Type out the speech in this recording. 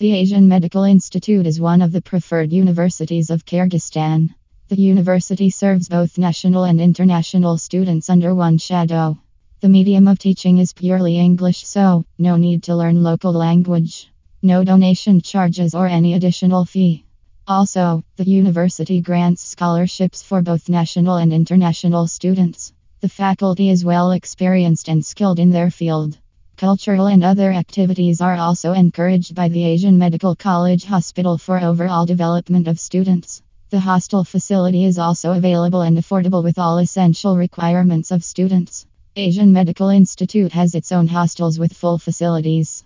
The Asian Medical Institute is one of the preferred universities of Kyrgyzstan. The university serves both national and international students under one shadow. The medium of teaching is purely English, so no need to learn local language. No donation charges or any additional fee. Also, the university grants scholarships for both national and international students. The faculty is well experienced and skilled in their field. Cultural and other activities are also encouraged by the Asian Medical College Hospital for overall development of students. The hostel facility is also available and affordable with all essential requirements of students. Asian Medical Institute has its own hostels with full facilities.